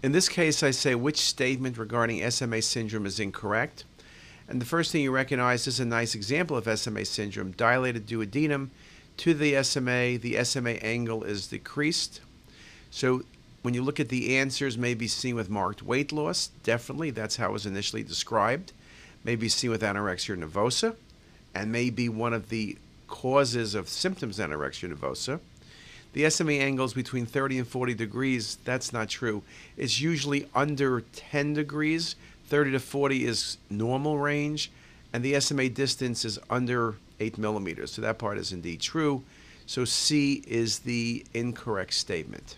In this case, I say which statement regarding SMA syndrome is incorrect. And the first thing you recognize is a nice example of SMA syndrome dilated duodenum to the SMA. The SMA angle is decreased. So when you look at the answers, may be seen with marked weight loss. Definitely, that's how it was initially described. May be seen with anorexia nervosa, and may be one of the causes of symptoms anorexia nervosa. The SMA angle is between 30 and 40 degrees. That's not true. It's usually under 10 degrees. 30 to 40 is normal range, and the SMA distance is under 8 millimeters. So that part is indeed true. So C is the incorrect statement.